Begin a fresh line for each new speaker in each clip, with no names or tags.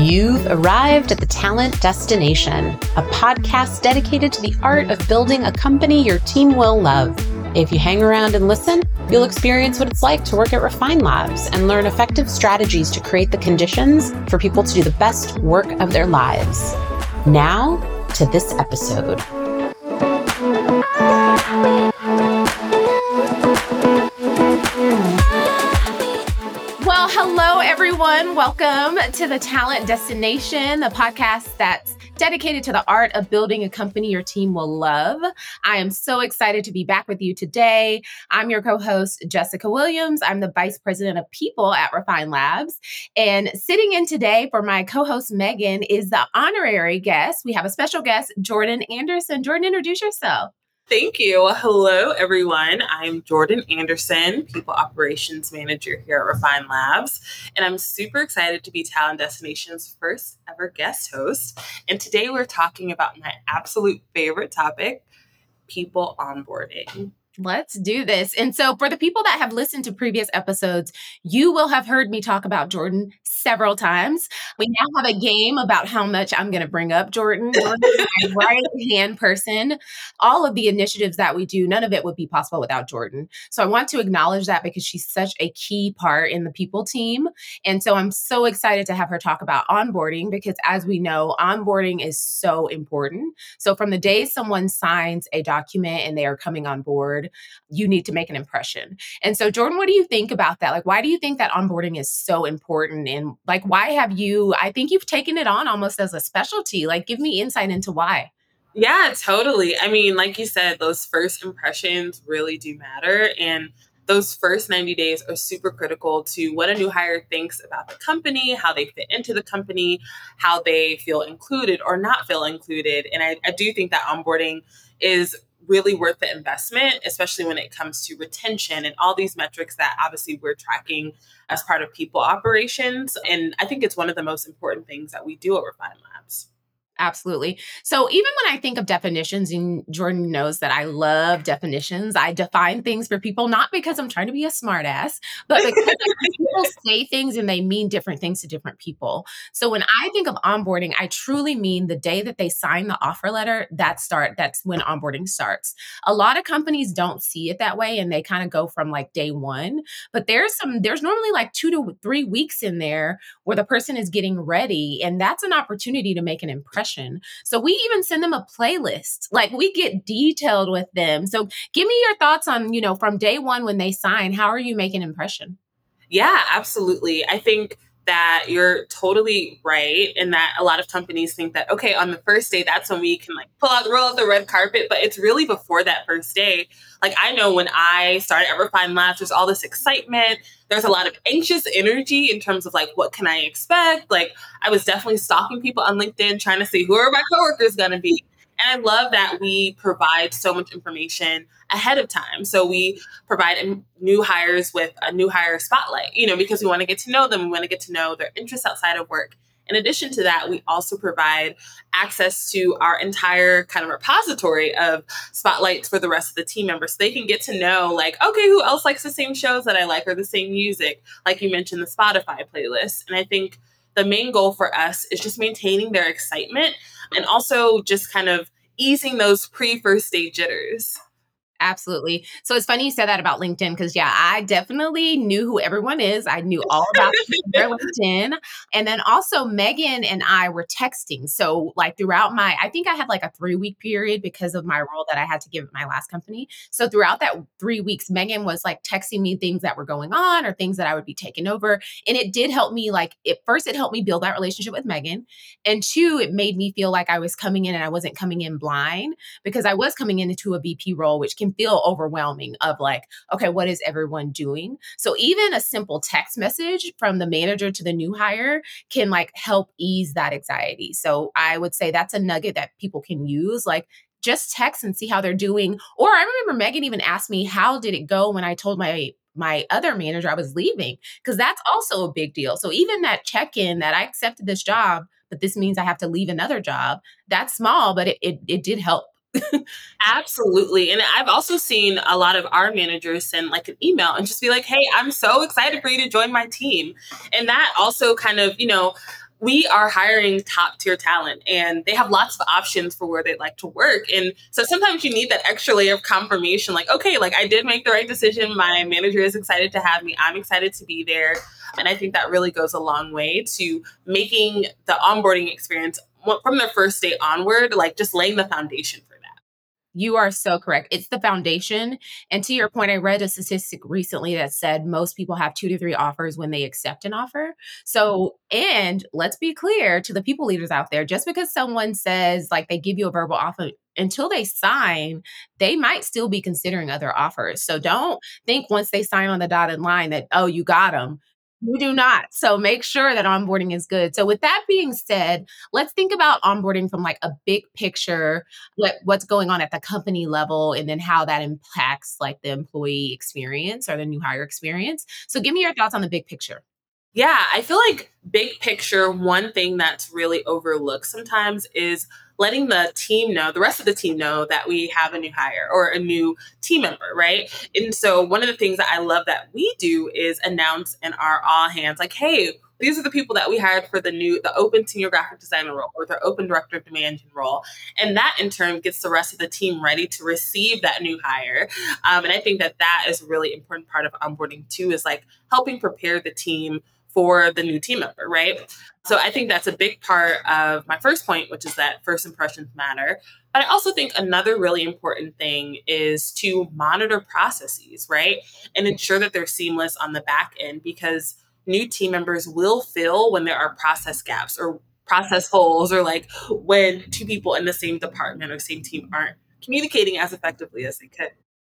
You've arrived at the Talent Destination, a podcast dedicated to the art of building a company your team will love. If you hang around and listen, you'll experience what it's like to work at Refine Labs and learn effective strategies to create the conditions for people to do the best work of their lives. Now, to this episode. Everyone. Welcome to the Talent Destination, the podcast that's dedicated to the art of building a company your team will love. I am so excited to be back with you today. I'm your co host, Jessica Williams. I'm the Vice President of People at Refine Labs. And sitting in today for my co host, Megan, is the honorary guest. We have a special guest, Jordan Anderson. Jordan, introduce yourself.
Thank you. Hello, everyone. I'm Jordan Anderson, People Operations Manager here at Refine Labs, and I'm super excited to be Talent Destination's first ever guest host. And today we're talking about my absolute favorite topic people onboarding.
Let's do this. And so, for the people that have listened to previous episodes, you will have heard me talk about Jordan several times. We now have a game about how much I'm going to bring up Jordan. My right hand person. All of the initiatives that we do, none of it would be possible without Jordan. So, I want to acknowledge that because she's such a key part in the people team. And so, I'm so excited to have her talk about onboarding because, as we know, onboarding is so important. So, from the day someone signs a document and they are coming on board, you need to make an impression. And so, Jordan, what do you think about that? Like, why do you think that onboarding is so important? And like, why have you, I think you've taken it on almost as a specialty. Like, give me insight into why.
Yeah, totally. I mean, like you said, those first impressions really do matter. And those first 90 days are super critical to what a new hire thinks about the company, how they fit into the company, how they feel included or not feel included. And I, I do think that onboarding is really worth the investment, especially when it comes to retention and all these metrics that obviously we're tracking as part of people operations. And I think it's one of the most important things that we do at Refine Labs.
Absolutely. So even when I think of definitions, and Jordan knows that I love definitions, I define things for people not because I'm trying to be a smartass, but because people say things and they mean different things to different people. So when I think of onboarding, I truly mean the day that they sign the offer letter, that start that's when onboarding starts. A lot of companies don't see it that way and they kind of go from like day 1, but there's some there's normally like 2 to 3 weeks in there where the person is getting ready and that's an opportunity to make an impression so we even send them a playlist. Like we get detailed with them. So give me your thoughts on, you know, from day one when they sign, how are you making impression?
Yeah, absolutely. I think that you're totally right in that a lot of companies think that okay on the first day that's when we can like pull out roll out the red carpet but it's really before that first day. Like i know when i started at refine labs there's all this excitement. There's a lot of anxious energy in terms of like what can i expect? Like i was definitely stalking people on linkedin trying to see who are my coworkers going to be and I love that we provide so much information ahead of time. So we provide new hires with a new hire spotlight, you know, because we want to get to know them. We want to get to know their interests outside of work. In addition to that, we also provide access to our entire kind of repository of spotlights for the rest of the team members. So they can get to know, like, okay, who else likes the same shows that I like or the same music? Like you mentioned, the Spotify playlist. And I think the main goal for us is just maintaining their excitement and also just kind of easing those pre first day jitters.
Absolutely. So it's funny you said that about LinkedIn because, yeah, I definitely knew who everyone is. I knew all about their LinkedIn. And then also, Megan and I were texting. So, like, throughout my, I think I had like a three week period because of my role that I had to give at my last company. So, throughout that three weeks, Megan was like texting me things that were going on or things that I would be taking over. And it did help me, like, at first, it helped me build that relationship with Megan. And two, it made me feel like I was coming in and I wasn't coming in blind because I was coming into a VP role, which can feel overwhelming of like, okay, what is everyone doing? So even a simple text message from the manager to the new hire can like help ease that anxiety. So I would say that's a nugget that people can use. Like, just text and see how they're doing. Or I remember Megan even asked me, How did it go when I told my my other manager I was leaving because that's also a big deal. So even that check in that I accepted this job, but this means I have to leave another job, that's small, but it, it, it did help
Absolutely. And I've also seen a lot of our managers send like an email and just be like, hey, I'm so excited for you to join my team. And that also kind of, you know, we are hiring top tier talent and they have lots of options for where they'd like to work. And so sometimes you need that extra layer of confirmation like, okay, like I did make the right decision. My manager is excited to have me. I'm excited to be there. And I think that really goes a long way to making the onboarding experience from their first day onward, like just laying the foundation
you are so correct. It's the foundation. And to your point, I read a statistic recently that said most people have two to three offers when they accept an offer. So, and let's be clear to the people leaders out there just because someone says like they give you a verbal offer until they sign, they might still be considering other offers. So don't think once they sign on the dotted line that, oh, you got them. You do not. So make sure that onboarding is good. So with that being said, let's think about onboarding from like a big picture, what what's going on at the company level and then how that impacts like the employee experience or the new hire experience. So give me your thoughts on the big picture.
Yeah, I feel like big picture, one thing that's really overlooked sometimes is letting the team know, the rest of the team know that we have a new hire or a new team member, right? And so one of the things that I love that we do is announce in our all hands, like, hey, these are the people that we hired for the new the open senior graphic designer role or the open director of demand role and that in turn gets the rest of the team ready to receive that new hire um, and i think that that is a really important part of onboarding too is like helping prepare the team for the new team member, right? So I think that's a big part of my first point, which is that first impressions matter. But I also think another really important thing is to monitor processes, right? And ensure that they're seamless on the back end because new team members will fill when there are process gaps or process holes or like when two people in the same department or same team aren't communicating as effectively as they could.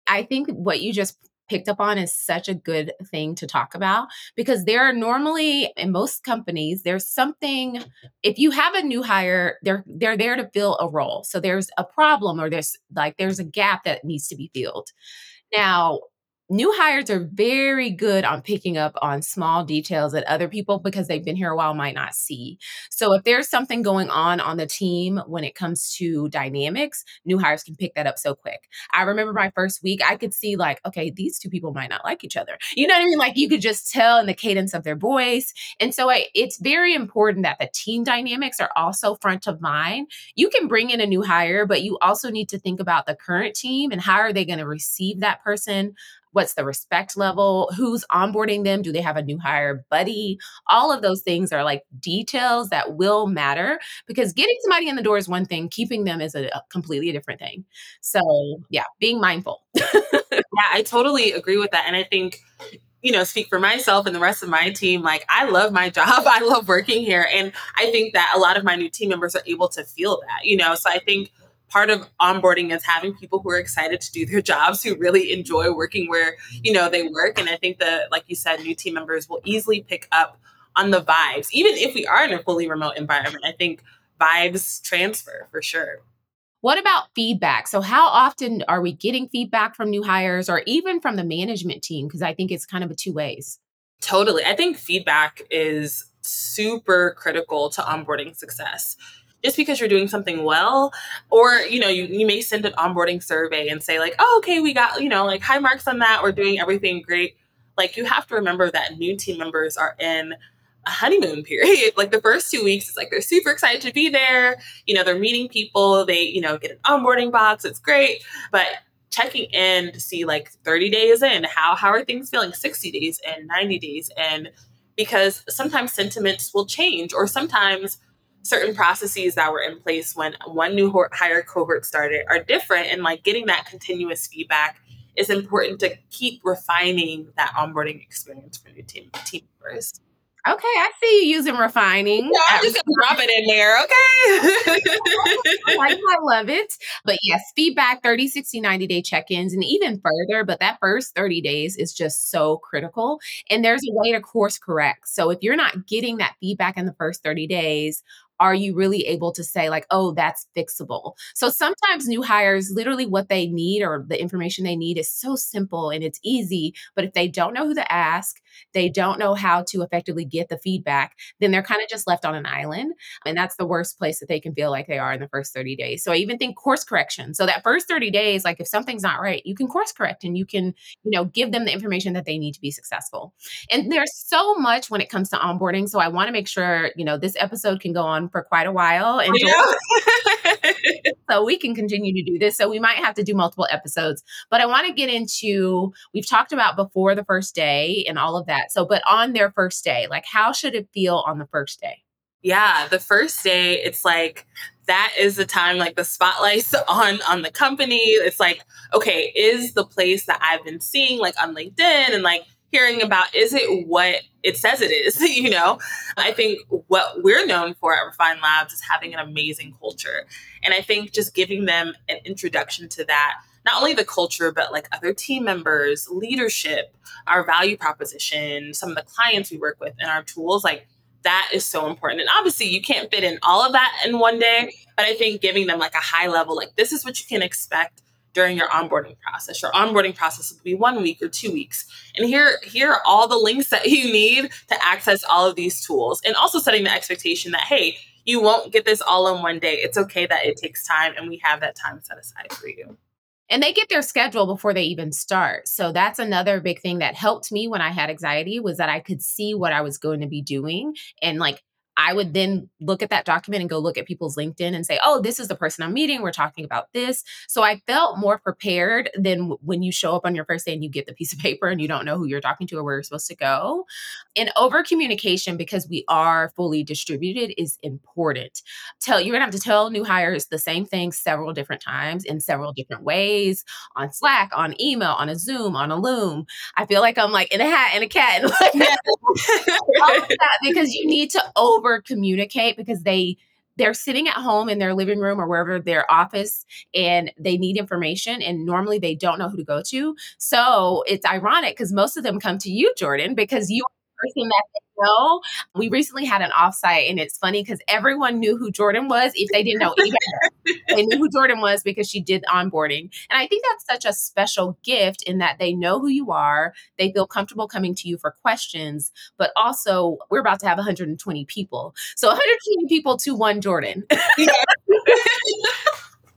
I think what you just picked up on is such a good thing to talk about because there are normally in most companies there's something if you have a new hire they're they're there to fill a role. So there's a problem or there's like there's a gap that needs to be filled. Now new hires are very good on picking up on small details that other people because they've been here a while might not see. So if there's something going on on the team when it comes to dynamics new hires can pick that up so quick. I remember my first week i could see like okay these two people might not like each other. You know what i mean? Like you could just tell in the cadence of their voice. And so I, it's very important that the team dynamics are also front of mind. You can bring in a new hire but you also need to think about the current team and how are they going to receive that person what's the respect level who's onboarding them do they have a new hire buddy all of those things are like details that will matter because getting somebody in the door is one thing keeping them is a, a completely different thing so yeah being mindful
yeah i totally agree with that and i think you know, speak for myself and the rest of my team. Like, I love my job. I love working here. And I think that a lot of my new team members are able to feel that, you know. So I think part of onboarding is having people who are excited to do their jobs who really enjoy working where you know they work and i think that like you said new team members will easily pick up on the vibes even if we are in a fully remote environment i think vibes transfer for sure
what about feedback? So, how often are we getting feedback from new hires or even from the management team? Because I think it's kind of a two ways.
Totally. I think feedback is super critical to onboarding success just because you're doing something well or you know you, you may send an onboarding survey and say like oh okay we got you know like high marks on that. We're doing everything great. Like you have to remember that new team members are in a honeymoon period. Like the first two weeks it's like they're super excited to be there. You know they're meeting people. They you know get an onboarding box. It's great. But checking in to see like 30 days in how how are things feeling? 60 days and 90 days and because sometimes sentiments will change or sometimes certain processes that were in place when one new hire cohort started are different and like getting that continuous feedback is important to keep refining that onboarding experience for new team team members.
Okay, I see you using refining.
Yeah, I'm just gonna drop it in there, okay?
I, I love it. But yes, feedback, 30, 60, 90 day check-ins, and even further, but that first 30 days is just so critical. And there's a way to course correct. So if you're not getting that feedback in the first 30 days, are you really able to say like oh that's fixable? So sometimes new hires literally what they need or the information they need is so simple and it's easy but if they don't know who to ask they don't know how to effectively get the feedback then they're kind of just left on an island and that's the worst place that they can feel like they are in the first 30 days. So i even think course correction. So that first 30 days like if something's not right you can course correct and you can you know give them the information that they need to be successful. And there's so much when it comes to onboarding so i want to make sure you know this episode can go on for quite a while and so we can continue to do this. So we might have to do multiple episodes but i want to get into we've talked about before the first day and all of that. So but on their first day like how should it feel on the first day?
Yeah the first day it's like that is the time like the spotlight's on on the company. It's like okay is the place that i've been seeing like on linkedin and like hearing about is it what it says it is you know? I think what we're known for at refine labs is having an amazing culture. And i think just giving them an introduction to that not only the culture but like other team members leadership our value proposition some of the clients we work with and our tools like that is so important. And obviously you can't fit in all of that in one day but i think giving them like a high level like this is what you can expect during your onboarding process. Your onboarding process will be one week or two weeks. And here, here are all the links that you need to access all of these tools. And also setting the expectation that, hey, you won't get this all in one day. It's okay that it takes time and we have that time set aside for you.
And they get their schedule before they even start. So that's another big thing that helped me when I had anxiety was that I could see what I was going to be doing and like I would then look at that document and go look at people's LinkedIn and say, oh, this is the person I'm meeting. We're talking about this. So I felt more prepared than when you show up on your first day and you get the piece of paper and you don't know who you're talking to or where you're supposed to go. And over communication, because we are fully distributed, is important. Tell you're gonna have to tell new hires the same thing several different times in several different ways on Slack, on email, on a Zoom, on a Loom. I feel like I'm like in a hat and a cat. because you need to over communicate because they they're sitting at home in their living room or wherever their office and they need information and normally they don't know who to go to. So it's ironic because most of them come to you jordan because you person that they know. We recently had an offsite, and it's funny because everyone knew who Jordan was if they didn't know either. they knew who Jordan was because she did onboarding. And I think that's such a special gift in that they know who you are, they feel comfortable coming to you for questions, but also we're about to have 120 people. So 120 people to one Jordan.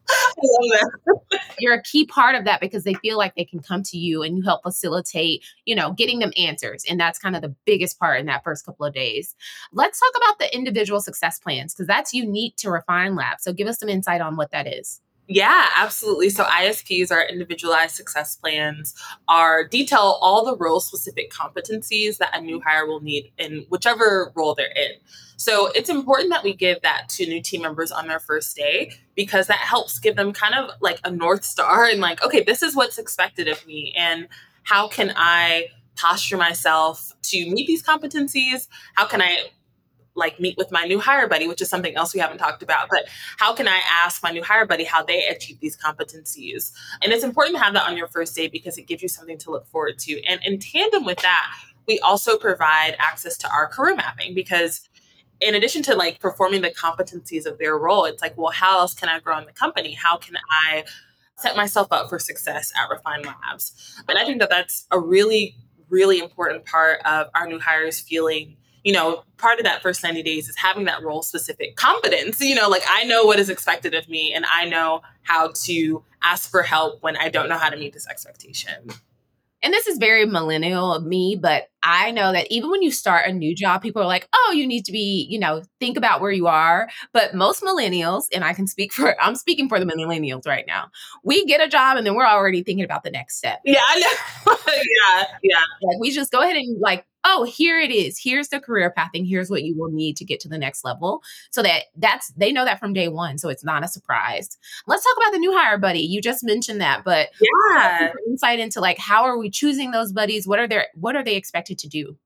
You're a key part of that because they feel like they can come to you and you help facilitate, you know, getting them answers. And that's kind of the biggest part in that first couple of days. Let's talk about the individual success plans because that's unique to Refine Lab. So give us some insight on what that is.
Yeah, absolutely. So ISPs, are individualized success plans, are detail all the role specific competencies that a new hire will need in whichever role they're in. So it's important that we give that to new team members on their first day because that helps give them kind of like a north star and like, okay, this is what's expected of me and how can I posture myself to meet these competencies? How can I like meet with my new hire buddy, which is something else we haven't talked about. But how can I ask my new hire buddy how they achieve these competencies? And it's important to have that on your first day because it gives you something to look forward to. And in tandem with that, we also provide access to our career mapping because in addition to like performing the competencies of their role, it's like, well, how else can I grow in the company? How can I set myself up for success at Refine Labs? And I think that that's a really, really important part of our new hires feeling you know, part of that first 90 days is having that role specific competence. You know, like I know what is expected of me and I know how to ask for help when I don't know how to meet this expectation
and this is very millennial of me, but I know that even when you start a new job, people are like, oh, you need to be, you know, think about where you are. But most millennials, and I can speak for, I'm speaking for the millennials right now, we get a job and then we're already thinking about the next step.
Yeah, I know. yeah, yeah.
Like we just go ahead and like oh, here it is. Here's the career pathing. Here's what you will need to get to the next level. So that that's they know that from day one. So it's not a surprise. Let's talk about the new hire buddy. You just mentioned that, but uh,
yeah,
insight into like how are we choosing those buddies? What are their what are they expected to do?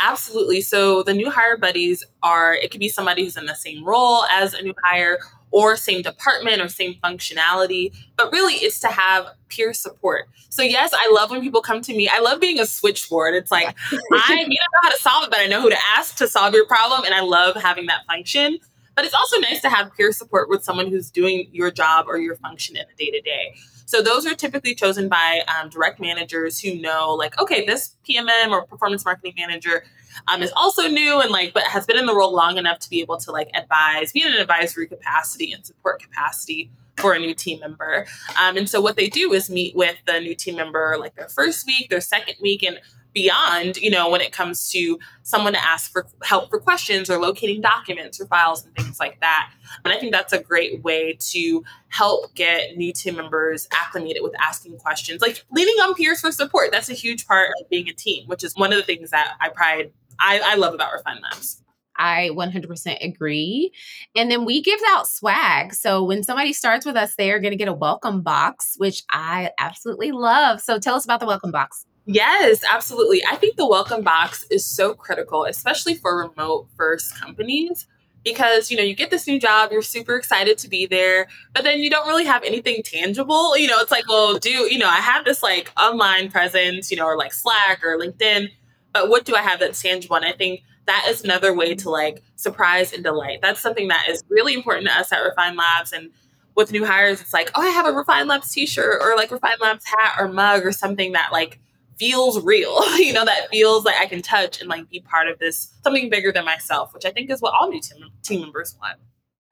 Absolutely. So the new hire buddies are it could be somebody who's in the same role as a new hire or same department or same functionality, but really it's to have peer support. So yes, I love when people come to me. I love being a switchboard. It's like I may not know how to solve it, but I know who to ask to solve your problem, and I love having that function. But it's also nice to have peer support with someone who's doing your job or your function in the day to day. So those are typically chosen by um, direct managers who know, like, okay, this PMM or performance marketing manager um, is also new and like, but has been in the role long enough to be able to like advise, be in an advisory capacity and support capacity for a new team member. Um, and so what they do is meet with the new team member like their first week, their second week, and beyond, you know, when it comes to someone to ask for help for questions or locating documents or files and things like that. And I think that's a great way to help get new team members acclimated with asking questions, like leaning on peers for support. That's a huge part of being a team, which is one of the things that I pride, I, I love about Refine Labs.
I 100% agree. And then we give out swag. So when somebody starts with us, they are going to get a welcome box, which I absolutely love. So tell us about the welcome box.
Yes, absolutely. I think the welcome box is so critical, especially for remote first companies because you know you get this new job you're super excited to be there but then you don't really have anything tangible. You know it's like well do you know i have this like online presence you know or like slack or linkedin but what do i have that's tangible? And i think that is another way to like surprise and delight. That's something that is really important to us at refine labs and with new hires it's like oh i have a refine labs t-shirt or like refine labs hat or mug or something that like feels real, you know, that feels like I can touch and like be part of this something bigger than myself, which I think is what all new team, team members want.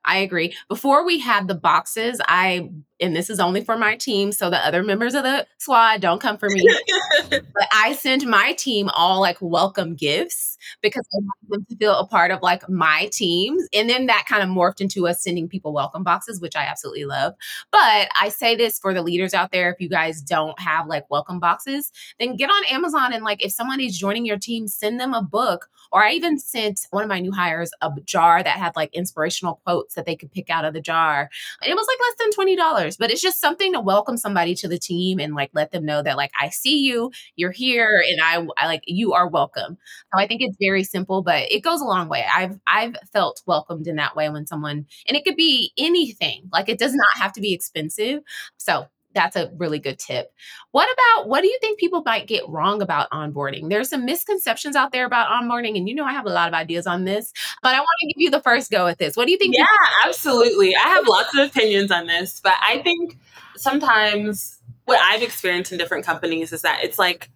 I agree. Before we had the boxes, I and this is only for my team, so the other members of the squad don't come for me. but I send my team all like welcome gifts because I want them to feel a part of like my teams. And then that kind of morphed into us sending people welcome boxes, which I absolutely love. But I say this for the leaders out there if you guys don't have like welcome boxes, then get on Amazon and like if somebody's joining your team, send them a book. Or I even sent one of my new hires a jar that had like inspirational quotes that they could pick out of the jar. It was like less than $20, but it's just something to welcome somebody to the team and like let them know that like I see you, you're here, and I, I like you are welcome. So I think it's very simple, but it goes a long way. I've I've felt welcomed in that way when someone and it could be anything. Like it does not have to be expensive. So that's a really good tip. What about what do you think people might get wrong about onboarding? There's some misconceptions out there about onboarding, and you know I have a lot of ideas on this, but I want to give you the first go at this. What do you think?
Yeah, absolutely. I have lots of opinions on this, but I think sometimes what I've experienced in different companies is that it's like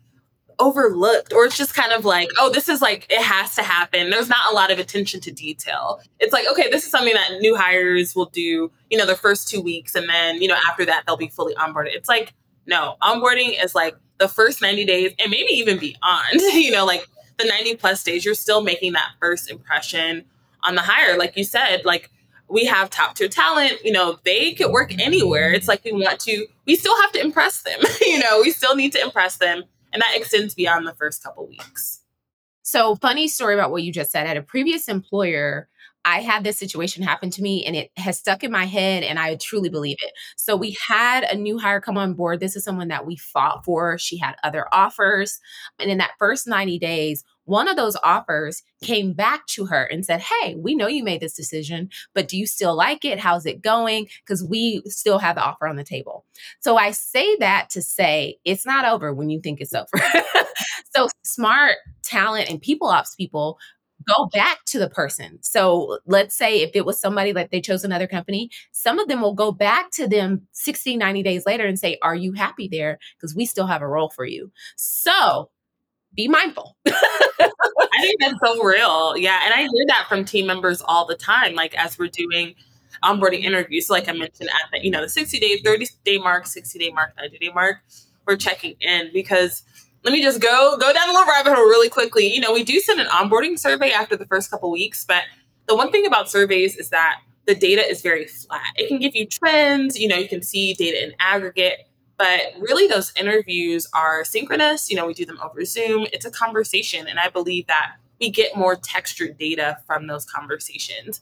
overlooked or it's just kind of like oh this is like it has to happen. There's not a lot of attention to detail. It's like okay this is something that new hires will do you know the first two weeks and then you know after that they'll be fully onboarded. It's like no onboarding is like the first 90 days and maybe even beyond you know like the 90 plus days you're still making that first impression on the hire. Like you said like we have top tier talent you know they could work anywhere. It's like we want to we still have to impress them you know we still need to impress them and that extends beyond the first couple weeks.
So, funny story about what you just said. At a previous employer, I had this situation happen to me and it has stuck in my head and I truly believe it. So we had a new hire come on board. This is someone that we fought for. She had other offers. And in that first 90 days, one of those offers came back to her and said, Hey, we know you made this decision, but do you still like it? How's it going? Because we still have the offer on the table. So I say that to say it's not over when you think it's over. so smart talent and people ops people go back to the person. So let's say if it was somebody that they chose another company, some of them will go back to them 60, 90 days later and say, Are you happy there? Because we still have a role for you. So be mindful.
I think that's so real. Yeah. And I hear that from team members all the time, like as we're doing onboarding interviews. like I mentioned at the, you know, the 60 day, 30 day mark, 60 day mark, 90 day mark, we're checking in because let me just go go down a little rabbit hole really quickly. You know, we do send an onboarding survey after the first couple weeks, but the one thing about surveys is that the data is very flat. It can give you trends, you know, you can see data in aggregate, but really, those interviews are synchronous. You know, we do them over Zoom. It's a conversation. And I believe that we get more textured data from those conversations.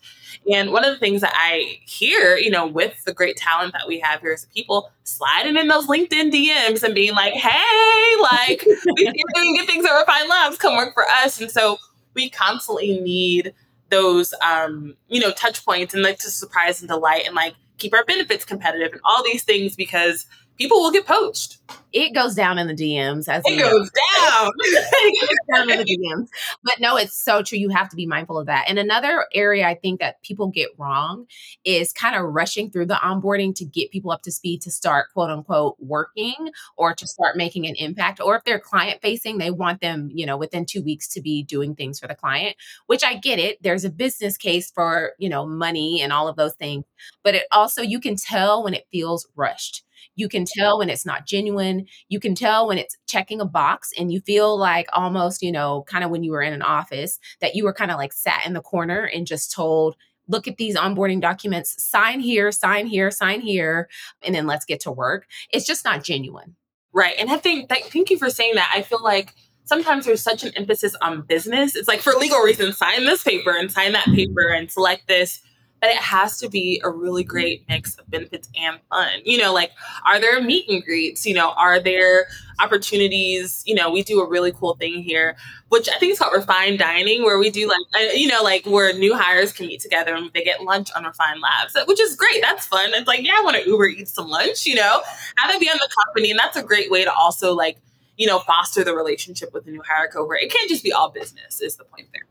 And one of the things that I hear, you know, with the great talent that we have here is people sliding in those LinkedIn DMs and being like, hey, like, we doing good things at Refine Labs, come work for us. And so we constantly need those, um, you know, touch points and like to surprise and delight and like keep our benefits competitive and all these things because people will get poached.
It goes down in the DMs as
it goes down.
it goes down in the DMs. But no, it's so true. You have to be mindful of that. And another area I think that people get wrong is kind of rushing through the onboarding to get people up to speed to start quote unquote working or to start making an impact. Or if they're client facing, they want them, you know, within two weeks to be doing things for the client, which I get it. There's a business case for, you know, money and all of those things. But it also, you can tell when it feels rushed you can tell when it's not genuine. You can tell when it's checking a box and you feel like almost, you know, kind of when you were in an office that you were kind of like sat in the corner and just told, look at these onboarding documents, sign here, sign here, sign here, and then let's get to work. It's just not genuine.
Right. And I think, thank you for saying that. I feel like sometimes there's such an emphasis on business. It's like for legal reasons, sign this paper and sign that paper and select this but it has to be a really great mix of benefits and fun. You know, like are there meet and greets? You know, are there opportunities? You know, we do a really cool thing here, which I think is called refined dining, where we do like, uh, you know, like where new hires can meet together and they get lunch on Refine Labs, which is great. That's fun. It's like, yeah, I want to Uber eat some lunch, you know, have it be on the company. And that's a great way to also like, you know, foster the relationship with the new hire cohort. It can't just be all business, is the point there.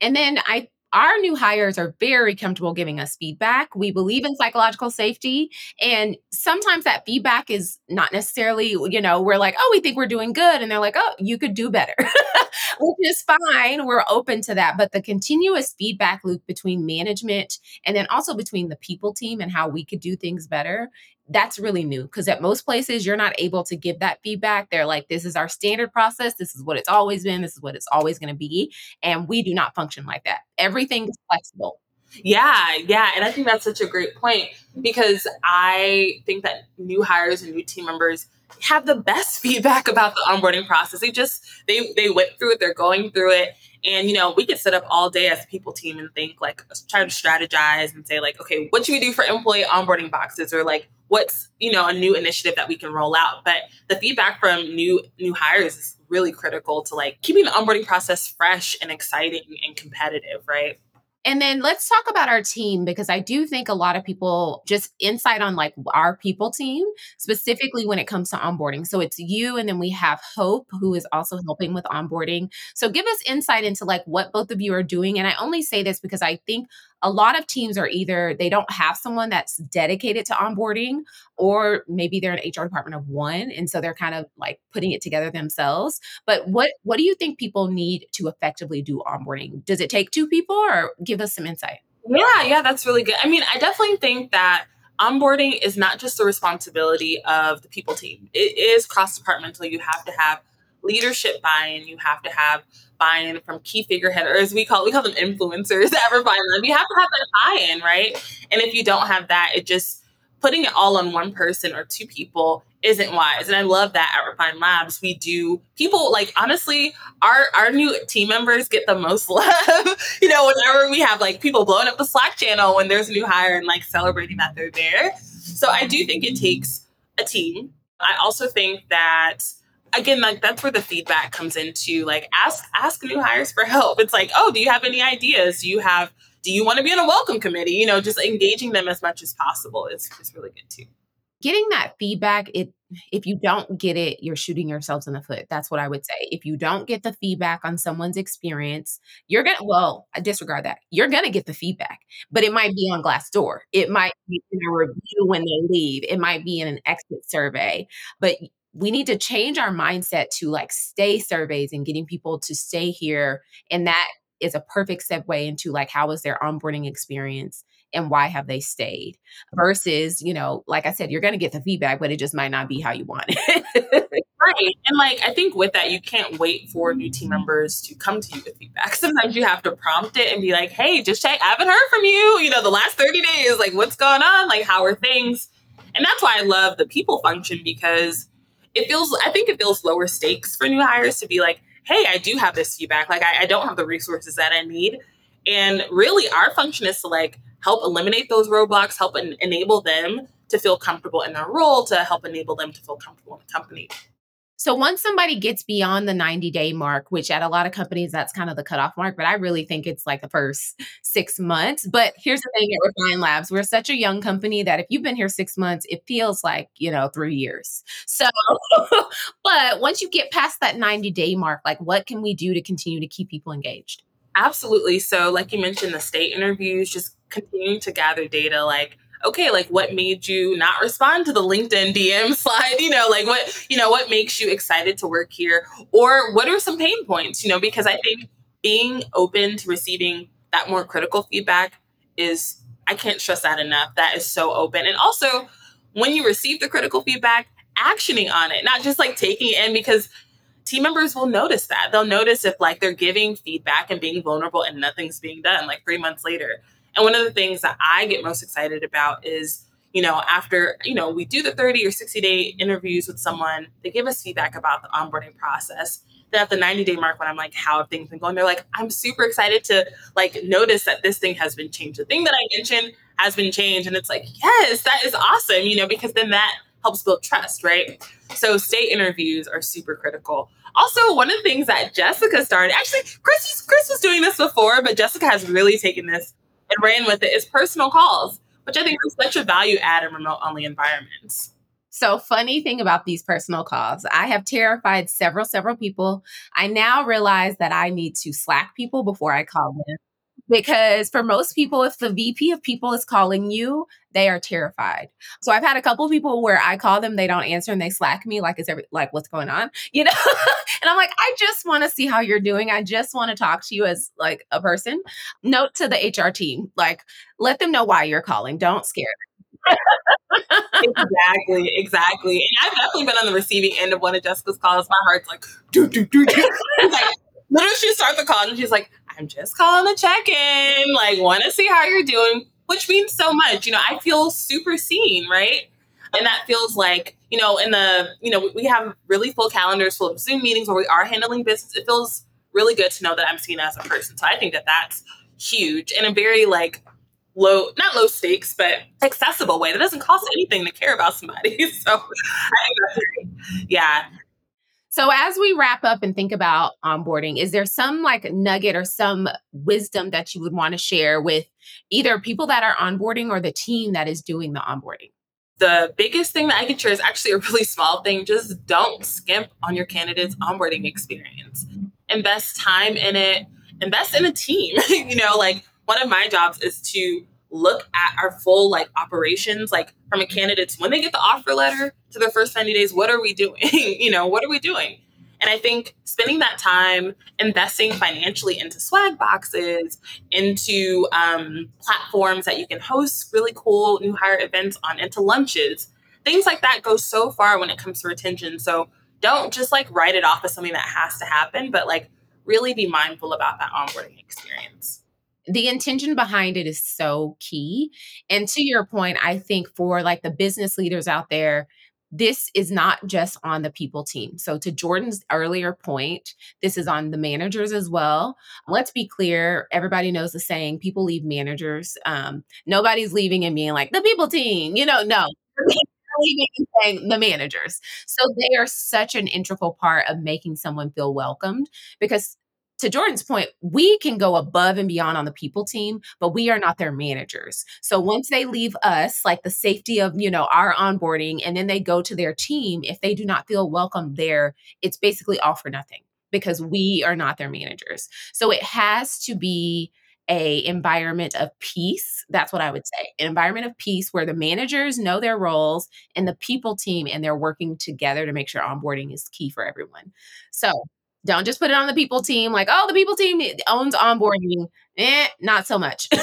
And then I our new hires are very comfortable giving us feedback. We believe in psychological safety. And sometimes that feedback is not necessarily, you know, we're like, oh, we think we're doing good. And they're like, oh, you could do better, which is fine. We're open to that. But the continuous feedback loop between management and then also between the people team and how we could do things better that's really new because at most places you're not able to give that feedback. They're like, this is our standard process. This is what it's always been. This is what it's always going to be. And we do not function like that. Everything is flexible.
Yeah, yeah. And I think that's such a great point because I think that new hires and new team members have the best feedback about the onboarding process. They just they they went through it, they're going through it. And you know, we could sit up all day as a people team and think like try to strategize and say like, okay, what should we do for employee onboarding boxes or like what's you know a new initiative that we can roll out but the feedback from new new hires is really critical to like keeping the onboarding process fresh and exciting and competitive right
and then let's talk about our team because I do think a lot of people just insight on like our people team, specifically when it comes to onboarding. So it's you, and then we have Hope, who is also helping with onboarding. So give us insight into like what both of you are doing. And I only say this because I think a lot of teams are either they don't have someone that's dedicated to onboarding or maybe they're an HR department of one and so they're kind of like putting it together themselves. But what what do you think people need to effectively do onboarding? Does it take two people or give us some insight?
Yeah, yeah, that's really good. I mean, I definitely think that onboarding is not just the responsibility of the people team. It is cross departmental. You have to have leadership buy-in. You have to have buy-in from key figurehead, or as we call we call them influencers at Refine Lab. You have to have that buy-in, right? And if you don't have that, it just putting it all on one person or two people isn't wise. And I love that at Refine Labs. We do people like honestly, our our new team members get the most love. you know, whenever we have like people blowing up the Slack channel when there's a new hire and like celebrating that they're there. So I do think it takes a team. I also think that again like that's where the feedback comes into like ask ask new hires for help it's like oh do you have any ideas do you have do you want to be on a welcome committee? You know just engaging them as much as possible is, is really good too.
Getting that feedback it if you don't get it you're shooting yourselves in the foot. That's what i would say. If you don't get the feedback on someone's experience you're gonna well i disregard that. You're gonna get the feedback but it might be on Glassdoor. It might be in a review when they leave. It might be in an exit survey. But we need to change our mindset to like stay surveys and getting people to stay here. And that is a perfect segue into like how was their onboarding experience and why have they stayed? Versus you know like i said you're going to get the feedback but it just might not be how you want it.
Right and like i think with that you can't wait for new team mm-hmm. members to come to you with feedback. Sometimes you have to prompt it and be like hey just check i haven't heard from you you know the last 30 days like what's going on? Like how are things? And that's why i love the people function because it feels i think it feels lower stakes for new hires to be like hey i do have this feedback. Like i, I don't have the resources that i need. And really our function is to like help eliminate those roadblocks help en- enable them to feel comfortable in their role to help enable them to feel comfortable in the company
So once somebody gets beyond the 90 day mark, which at a lot of companies, that's kind of the cutoff mark, but I really think it's like the first six months. But here's the thing at Refine Labs, we're such a young company that if you've been here six months, it feels like, you know, three years. So, but once you get past that 90 day mark, like what can we do to continue to keep people engaged?
Absolutely. So, like you mentioned, the stay interviews, just continuing to gather data like, okay, like what made you not respond to the LinkedIn DM slide? You know, like what, you know, what makes you excited to work here? Or what are some pain points? You know, because I think being open to receiving that more critical feedback is, I can't stress that enough. That is so open. And also, when you receive the critical feedback, actioning on it, not just like taking it in because team members will notice that. They'll notice if like they're giving feedback and being vulnerable and nothing's being done like three months later. And one of the things that I get most excited about is, you know, after, you know, we do the 30 or 60 day interviews with someone, they give us feedback about the onboarding process. Then at the 90 day mark, when I'm like, how have things been going? They're like, I'm super excited to like notice that this thing has been changed. The thing that I mentioned has been changed. And it's like, yes, that is awesome, you know, because then that helps build trust, right? So stay interviews are super critical. Also, one of the things that Jessica started, actually, Chris, Chris was doing this before, but Jessica has really taken this and ran with it is personal calls, which I think is such a value add in remote only environments.
So, funny thing about these personal calls, I have terrified several, several people. I now realize that I need to Slack people before I call them because for most people, if the VP of people is calling you, they are terrified. So I've had a couple people where I call them, they don't answer, and they slack me like, "Is every like what's going on?" You know, and I'm like, I just want to see how you're doing. I just want to talk to you as like a person. Note to the HR team, like, let them know why you're calling. Don't scare them.
exactly, exactly. And I've definitely been on the receiving end of one of Jessica's calls. My heart's like, do, do, do, do. like, literally, she starts the call and she's like, I'm just calling to check in, like, want to see how you're doing, which means so much. You know, I feel super seen, right? And that feels like, you know, in the, you know, we have really full calendars full of Zoom meetings where we are handling business. It feels really good to know that I'm seen as a person. So I think that that's huge in a very like low, not low stakes, but accessible way that doesn't cost anything to care about somebody. So yeah,
so, as we wrap up and think about onboarding, is there some like nugget or some wisdom that you would want to share with either people that are onboarding or the team that is doing the onboarding?
The biggest thing that I can share is actually a really small thing. Just don't skimp on your candidate's onboarding experience. Invest time in it, invest in a team. you know, like one of my jobs is to look at our full like operations, like from a candidate's when they get the offer letter to their first 90 days, what are we doing? you know, what are we doing? And I think spending that time investing financially into swag boxes, into um, platforms that you can host really cool new hire events on, into lunches, things like that go so far when it comes to retention. So don't just like write it off as something that has to happen, but like really be mindful about that onboarding experience
the intention behind it is so key. And to your point, I think for like the business leaders out there, this is not just on the people team. So, to Jordan's earlier point, this is on the managers as well. Let's be clear everybody knows the saying people leave managers. Um, nobody's leaving and being like, the people team, you know, no. the managers. So they are such an integral part of making someone feel welcomed because to Jordan's point, we can go above and beyond on the people team, but we are not their managers. So once they leave us, like the safety of, you know, our onboarding, and then they go to their team, if they do not feel welcome there, it's basically all for nothing because we are not their managers. So it has to be a environment of peace that's what i would say an environment of peace where the managers know their roles and the people team and they're working together to make sure onboarding is key for everyone so don't just put it on the people team, like, oh, the people team owns onboarding. Eh, not so much.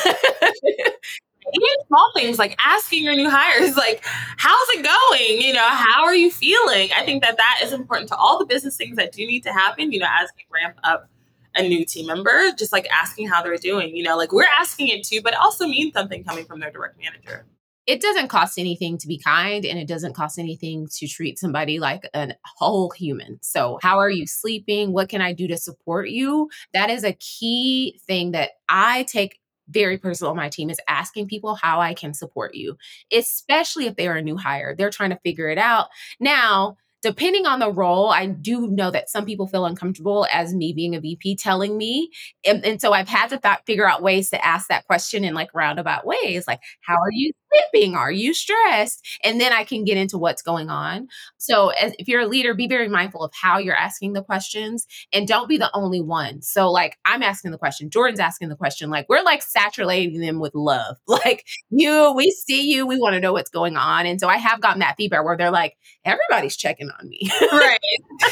Even small things like asking your new hires, like, how's it going? You know, how are you feeling? I think that that is important to all the business things that do need to happen, you know, as we ramp up a new team member, just like asking how they're doing. You know, like we're asking it too, but it also means something coming from their direct manager
it doesn't cost anything to be kind and it doesn't cost anything to treat somebody like a whole human. So, how are you sleeping? What can I do to support you? That is a key thing that I take very personal on my team is asking people how I can support you, especially if they're a new hire. They're trying to figure it out. Now, depending on the role, I do know that some people feel uncomfortable as me being a VP telling me. And, and so I've had to th- figure out ways to ask that question in like roundabout ways, like, how are you sleeping? Are you stressed? And then I can get into what's going on. So as, if you're a leader, be very mindful of how you're asking the questions and don't be the only one. So like I'm asking the question, Jordan's asking the question, like we're like saturating them with love. Like you, we see you, we want to know what's going on. And so I have gotten that feedback where they're like, everybody's checking on me.
Right.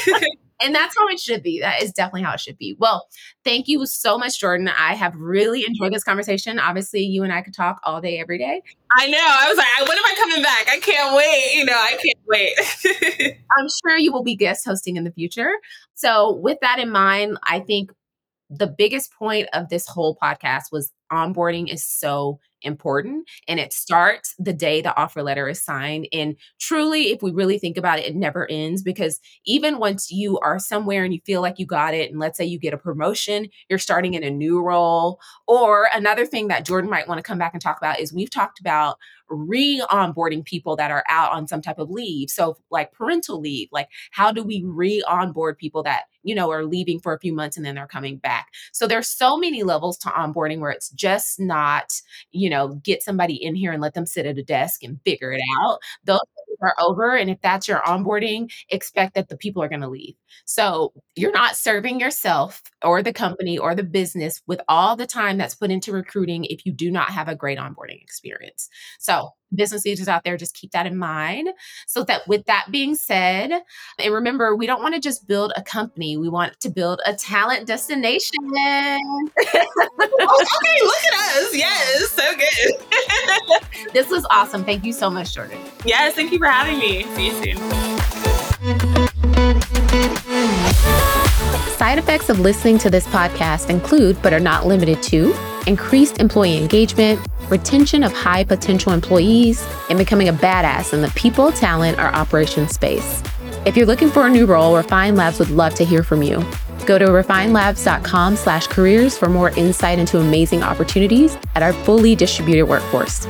and that's how it should be. That is definitely how it should be. Well, thank you so much, Jordan. I have really enjoyed this conversation. Obviously, you and I could talk all day, every day.
I know. I was like, when am I coming back? I can't wait. You know, I can't wait.
I'm sure you will be guest hosting in the future. So, with that in mind, I think the biggest point of this whole podcast was onboarding is so important and it starts the day the offer letter is signed and truly if we really think about it it never ends because even once you are somewhere and you feel like you got it and let's say you get a promotion you're starting in a new role or another thing that Jordan might want to come back and talk about is we've talked about re-onboarding people that are out on some type of leave. So like parental leave like how do we re-onboard people that you know are leaving for a few months and then they're coming back. So there's so many levels to onboarding where it's just not you know get somebody in here and let them sit at a desk and figure it out. Those are over and if that's your onboarding expect that the people are going to leave. So you're not serving yourself or the company or the business with all the time that's put into recruiting if you do not have a great onboarding experience. So, business leaders out there, just keep that in mind. So, that with that being said, and remember, we don't want to just build a company, we want to build a talent destination.
oh, okay, look at us. Yes, so
good. this was awesome. Thank you so much, Jordan.
Yes, thank you for having me. See you soon.
Side effects of listening to this podcast include, but are not limited to, increased employee engagement, retention of high potential employees, and becoming a badass in the people, talent, or operations space. If you're looking for a new role, Refine Labs would love to hear from you. Go to refinelabs.com slash careers for more insight into amazing opportunities at our fully distributed workforce.